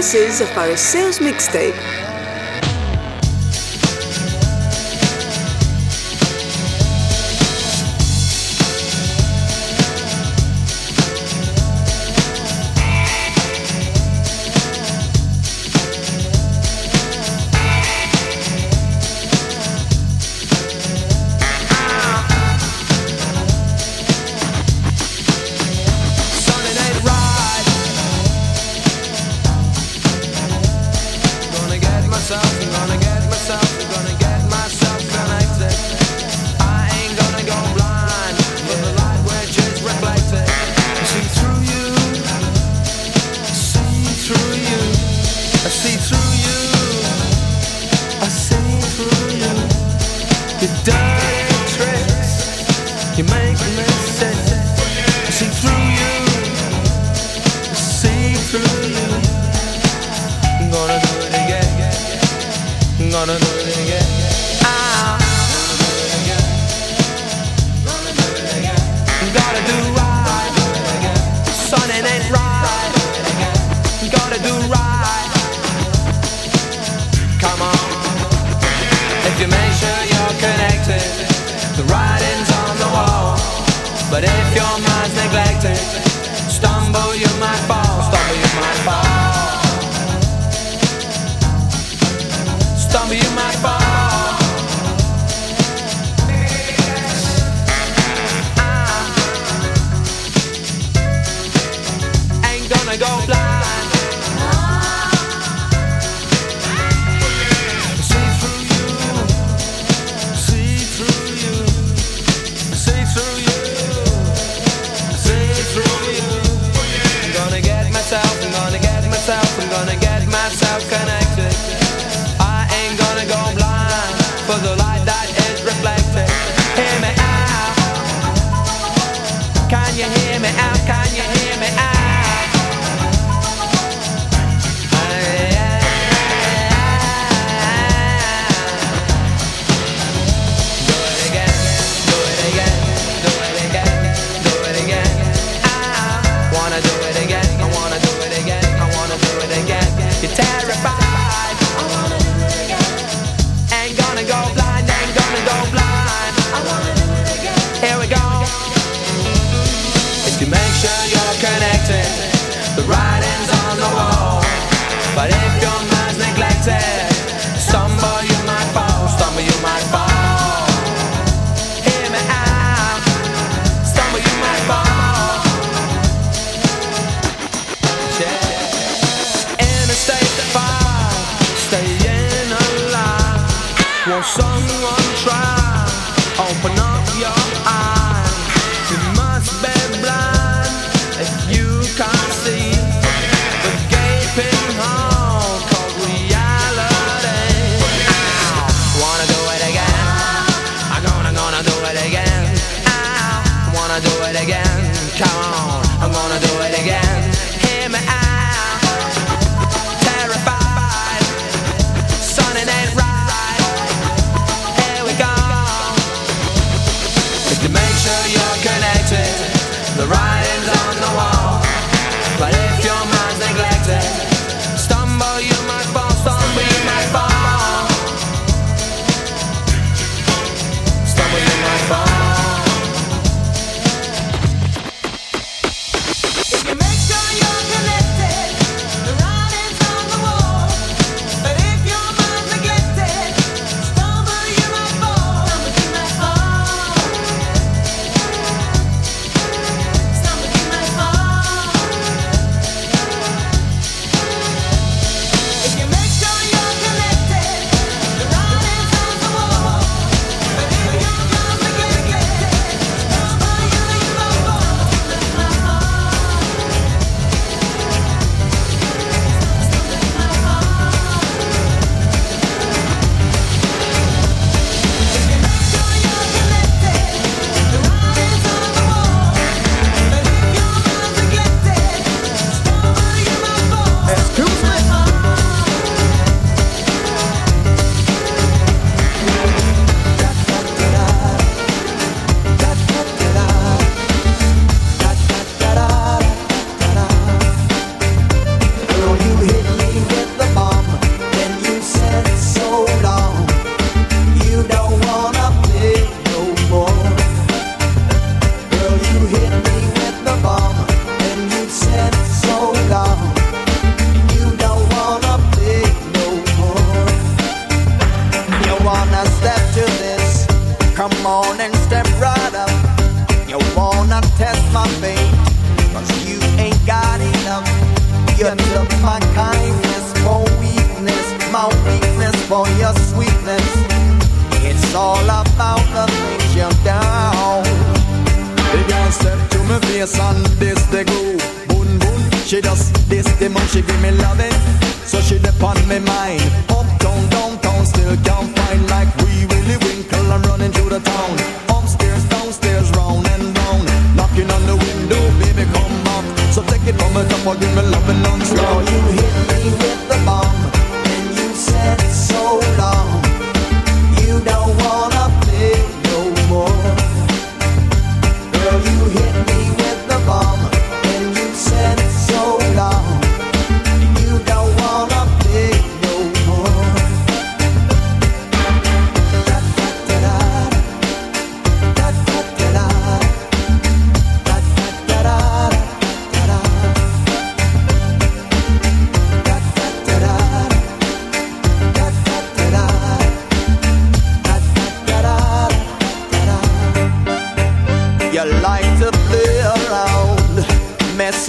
This is a Phariseos mixtape.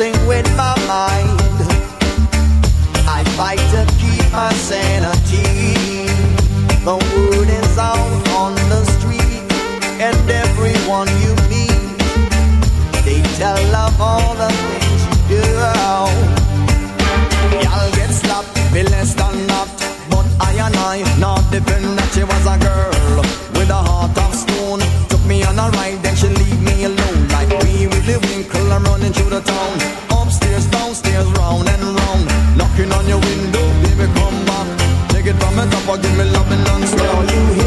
messing with my mind. I fight to keep my sanity. The word is out on the street, and everyone you meet, they tell of all the things you do. Y'all get slapped, be less than that, but I and I not depend that she was a girl. the town. Upstairs, downstairs, round and round. Knocking on your window, baby, come back. Take it from the top or give me loving non-stop. Girl, you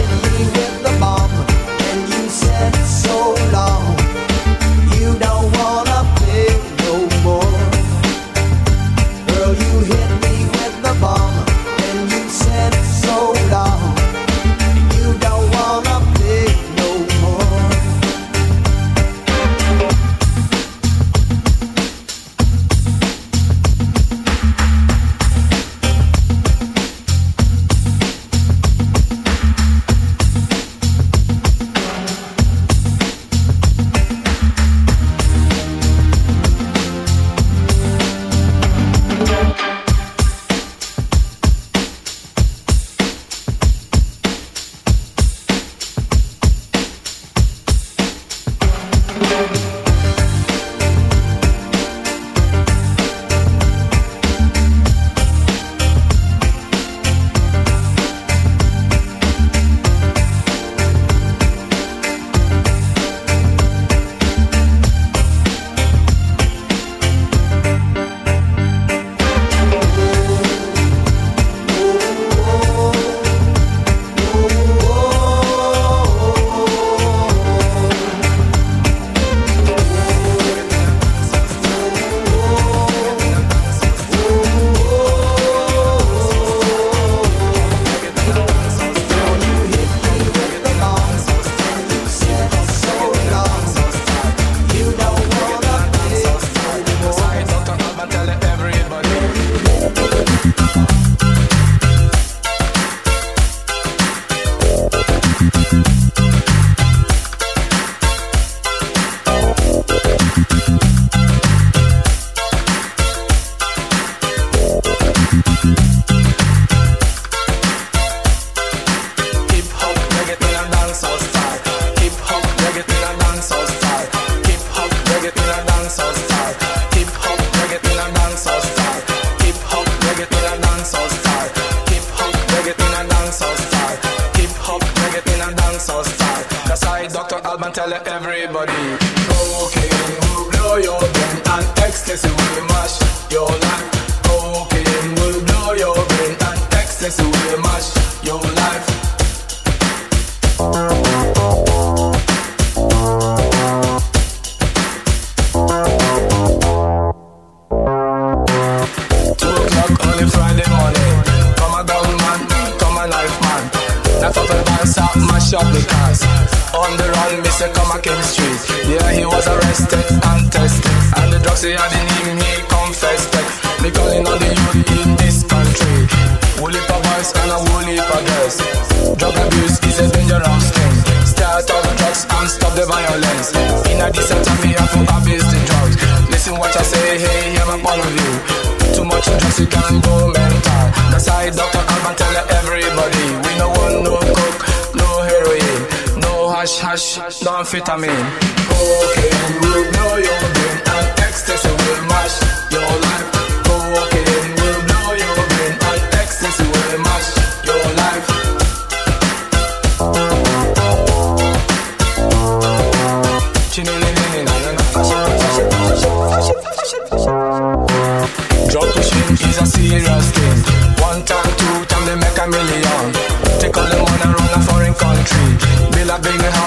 también.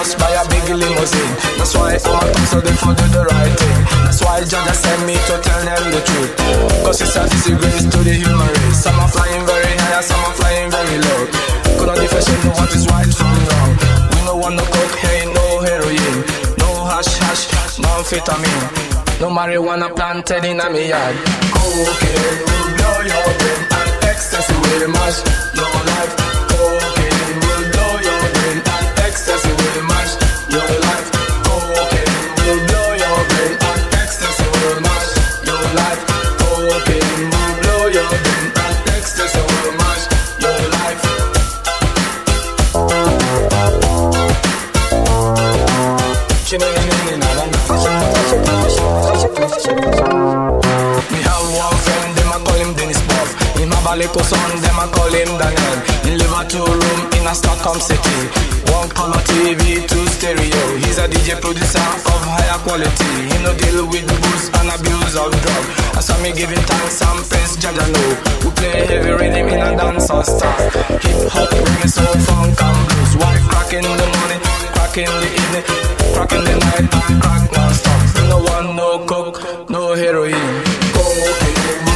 House, buy a big limousine. That's why all time so they for do the right thing. That's why Jah sent me to tell them the truth. Cause it's a disgrace to the human race. Some are flying very high, some are flying very low. Could not differentiate what is right from wrong. We no want no cocaine, no heroin, no hash hash, no amphetamine. No marijuana planted in a me yard. Cocaine will blow your brain and ecstasy will mash your life. Little son, them a call him Daniel. He live two room in a Stockholm city. One color TV, two stereo. He's a DJ producer of higher quality. He no deal with booze and abuse of drug. Why me giving thanks and praise, Jaja know. We play heavy rhythm in a dancehall style. Hip hop, reggae, soul, funk and blues. Why crack in the morning, crack in the evening, crack in the night, and crack non-stop. No one, no coke, no heroin. Cocaine will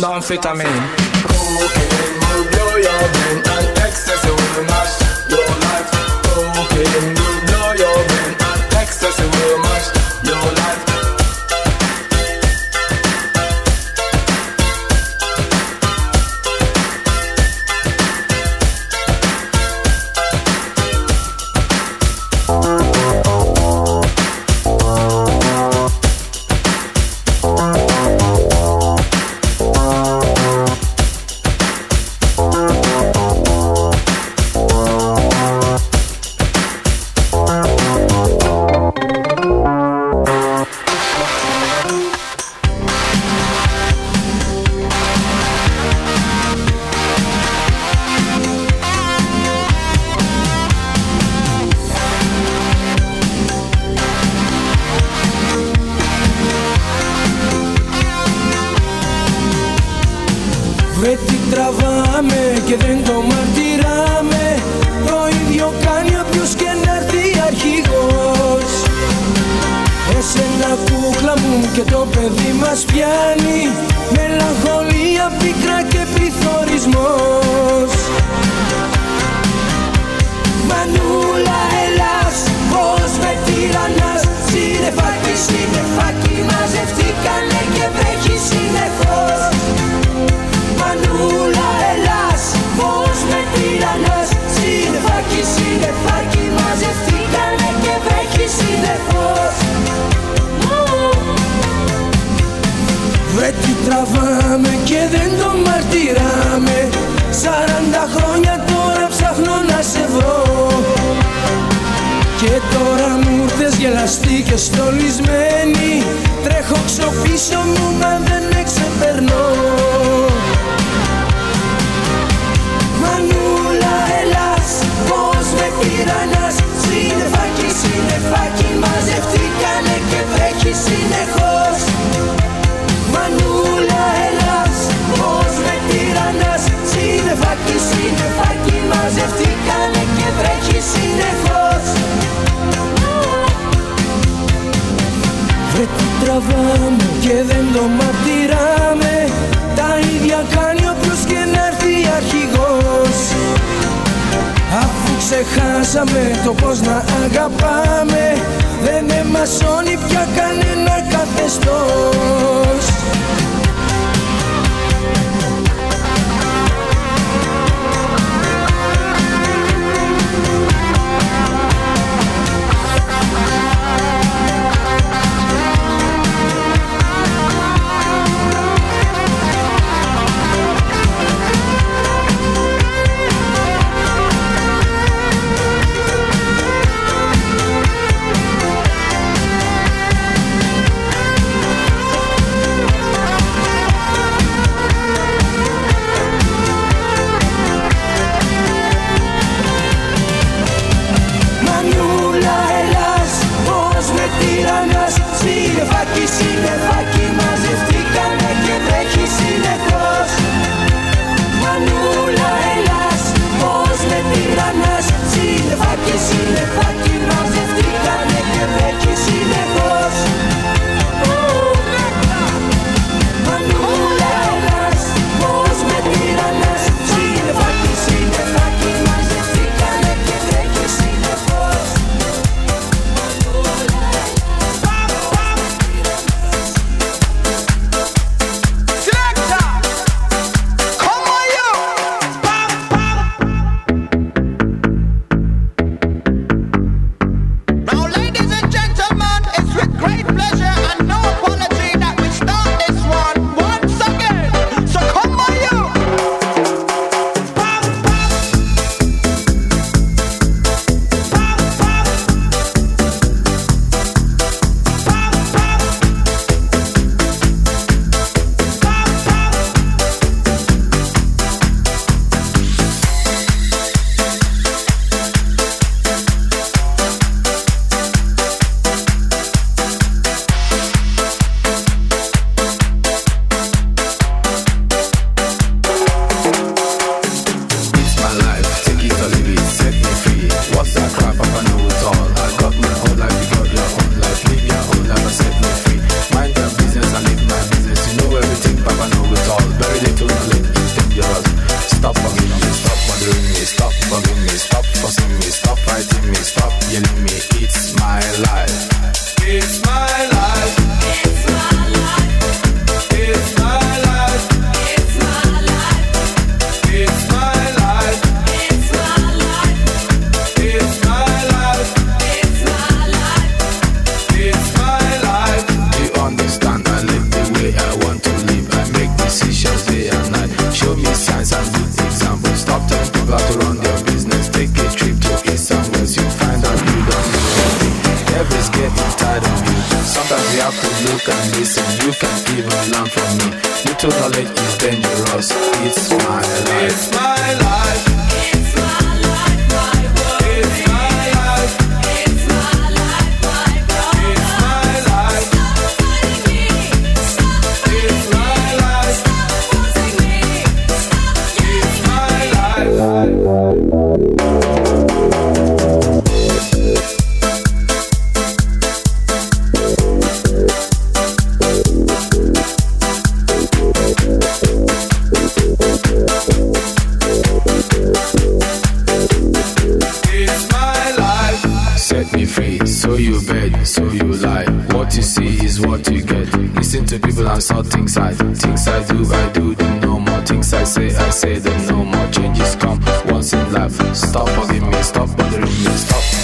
Dá um feito. πίσω μου να δεν ξεπερνώ Μανούλα ελάς πως με τυραννάς Συνεφάκι, συνεφάκι μαζευτήκανε και βρέχει συνεχώς. Μανούλα ελάς πως με τυραννάς Συνεφάκι, συνεφάκι μαζευτήκανε και βρέχει συνεχώς. Βρε τι τραβάμε και δεν το μαρτυράμε. Τα ίδια κάνει όποιος και να έρθει αρχηγός. Αφού ξεχάσαμε το πως να αγαπάμε Δεν εμασώνει πια κανένα καθεστώς. what you see is what you get. Listen to people and saw things I things I do, I do them no more. Things I say, I say them no more. Changes come once in life. Stop forgiving me, stop bothering me, stop.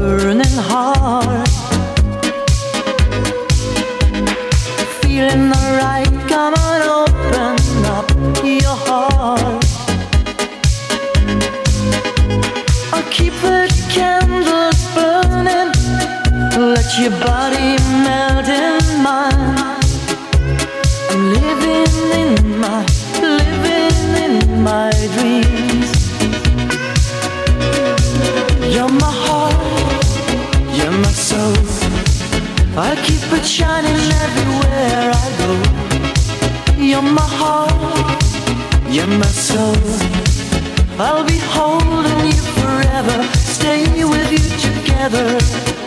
burning heart. Feeling the right, come on, open up your heart. I'll keep the candles burning, let your body melt in mine. I'm living in my, living in my dream. I keep it shining everywhere I go. You're my heart, you're my soul. I'll be holding you forever, staying with you together.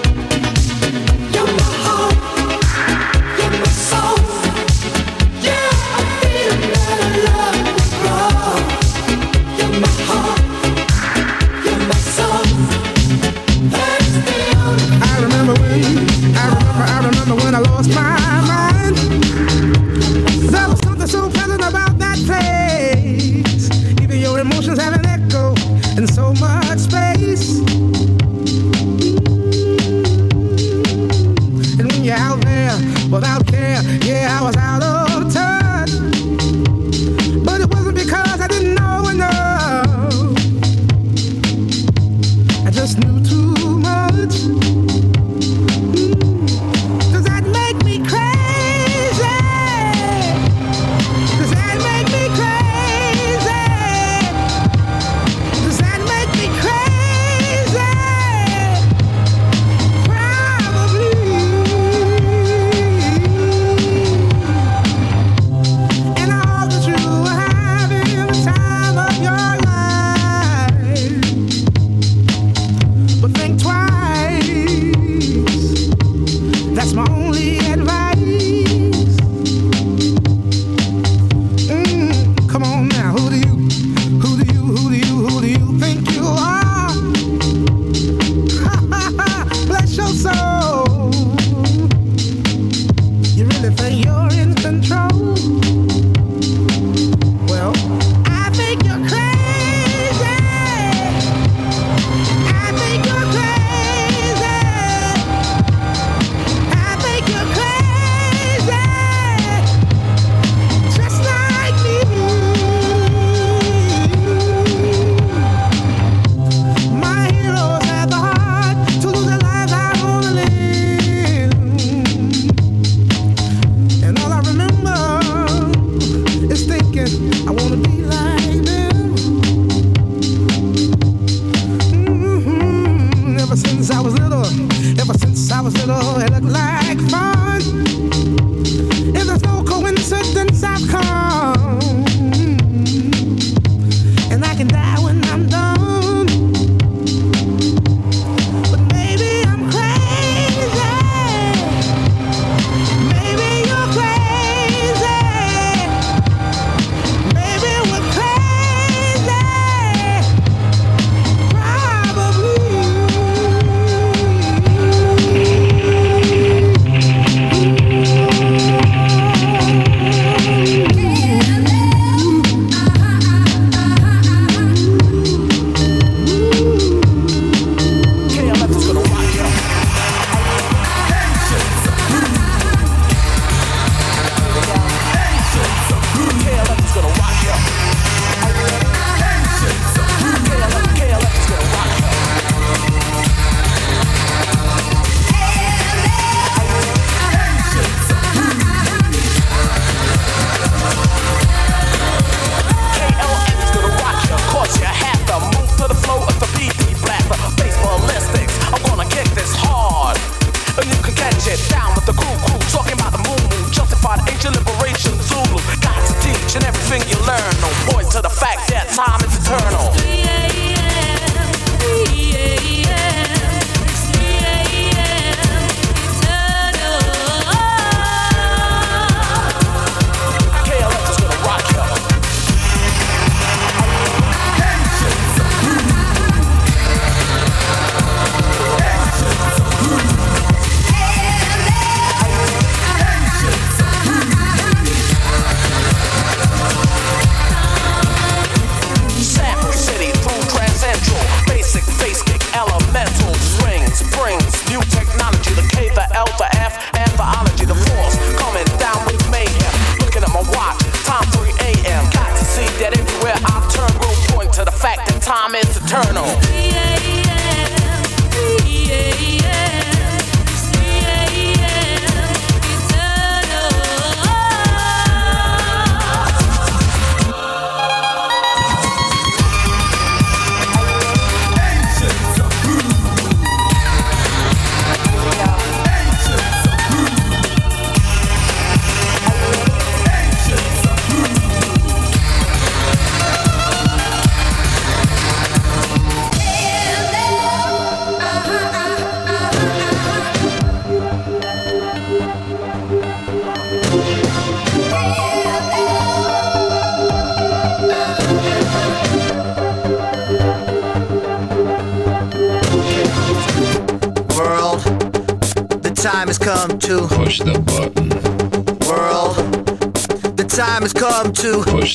and everything you learn. No point to the fact that time is eternal.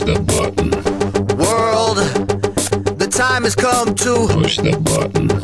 the button. World, the time has come to push the button.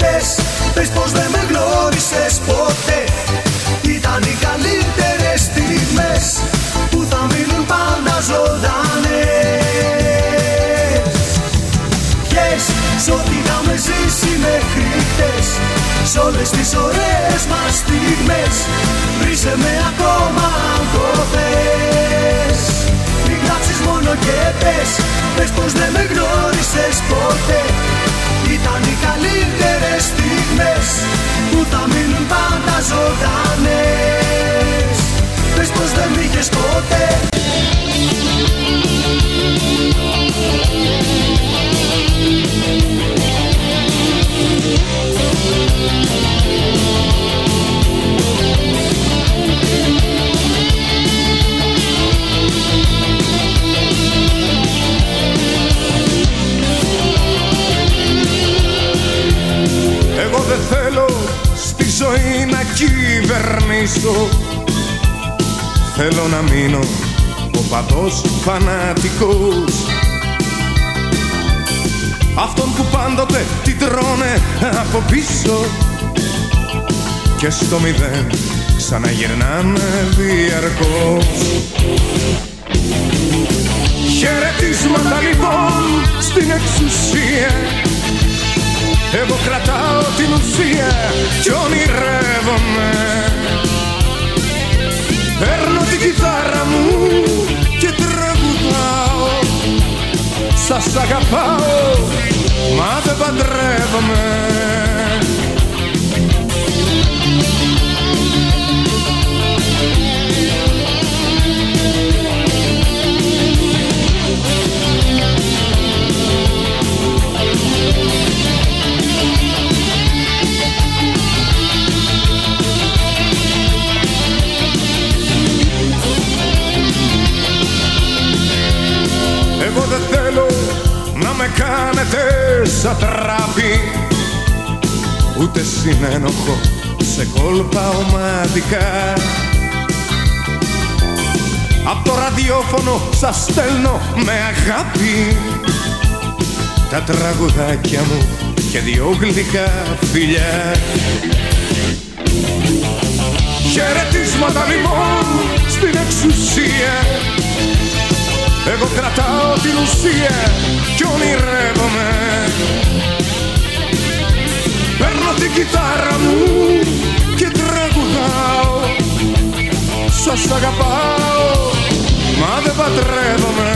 ηγέτες Πες πως δεν με γνώρισες ποτέ. Ήταν οι καλύτερες στιγμές Που θα μείνουν πάντα ζωντανές. Ποιες σ' ό,τι είχαμε ζήσει μέχρι χτες Σ' όλες τις ωραίες μας στιγμές. Βρήσε με ακόμα αν το θες. Μην γράψεις μόνο και πες Πες πως δεν με γνώρισες ποτέ. Ήταν η καλύτερη στιγμές που θα μείνουν πάντα ζωντανές. Πες πως δεν πήγες ποτέ. δεν θέλω στη ζωή να κυβερνήσω. Θέλω να μείνω ο παδός φανατικός. Αυτόν που πάντοτε την τρώνε από πίσω. Και στο μηδέν ξαναγυρνάνε διαρκώς. Χαιρετίσματα λοιπόν στην εξουσία. Εγώ κρατάω την ουσία κι ονειρεύομαι. Παίρνω την κιθάρα μου και τραγουδάω. Σας αγαπάω μα δεν παντρεύομαι Ούτε συνένοχο. Σε κόλπα ομαδικά. Απ' το ραδιόφωνο σας στέλνω με αγάπη. Τα τραγουδάκια μου και δυο γλυκά φιλιά. Χαιρετίσματα λοιπόν στην εξουσία. Εγώ κρατάω την ουσία κι ονειρεύομαι. Παίρνω την κιθάρα μου και τραγουδάω. Σας αγαπάω μα δεν παντρεύομαι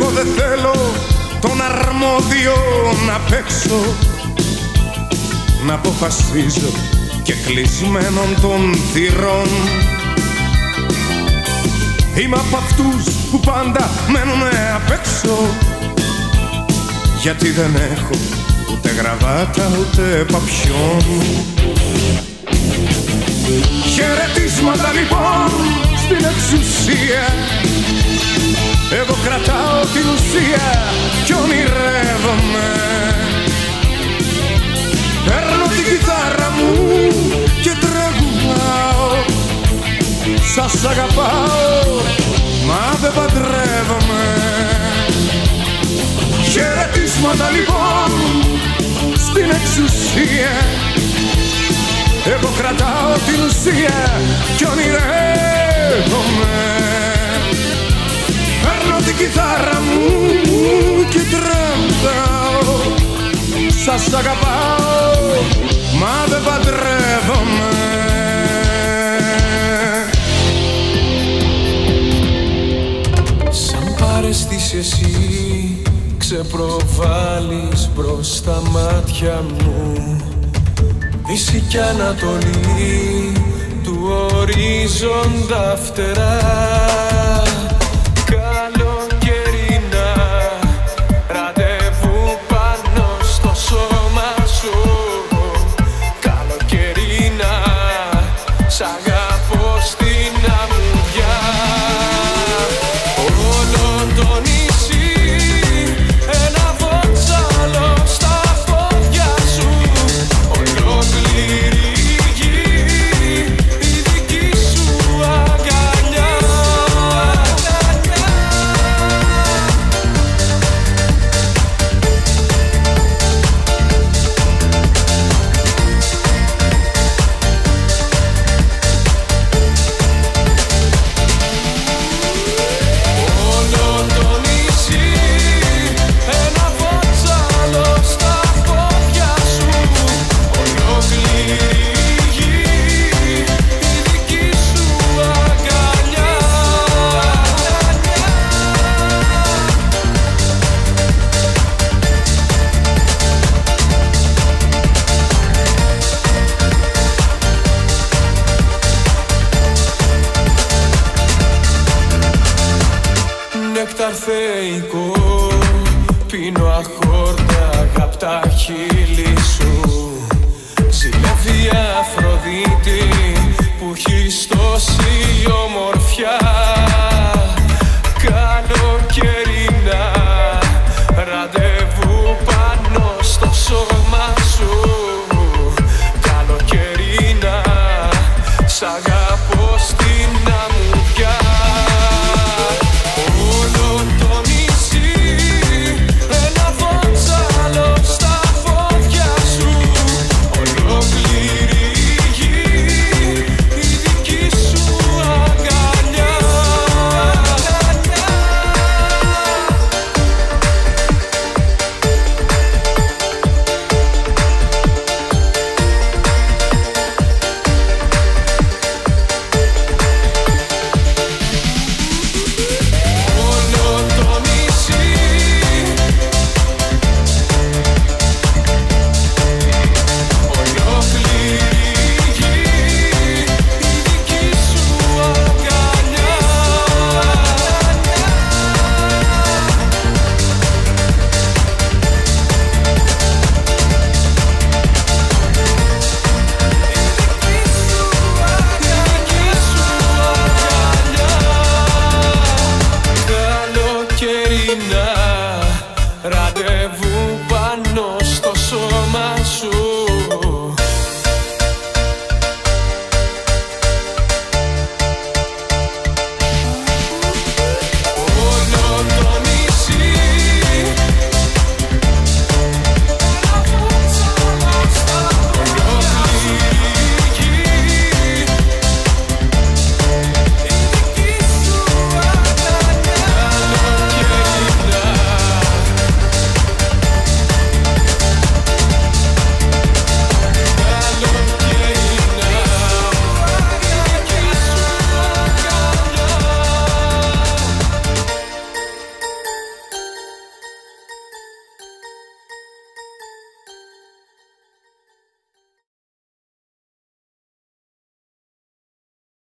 Εγώ δεν θέλω τον αρμόδιο να παίξω. Να αποφασίζω και κλεισμένων των θυρών. Είμαι από αυτούς που πάντα μένουνε απ' έξω. Γιατί δεν έχω ούτε γραβάτα ούτε παπιόν. Χαιρετίσματα λοιπόν στην εξουσία εγώ κρατάω την ουσία κι ονειρεύομαι. Παίρνω την κιθάρα μου και τραγουδάω Σας αγαπάω μα δεν παντρεύομαι. Χαιρετίσματα λοιπόν στην εξουσία. Εγώ κρατάω την ουσία κι ονειρεύομαι. Παίρνω την κιθάρα μου και τραγουδάω Σας αγαπάω μα δεν παντρεύομαι. Σαν παρεστής εσύ ξεπροβάλλεις μπρος στα μάτια μου. Δύση κι Ανατολή του ορίζοντα φτερά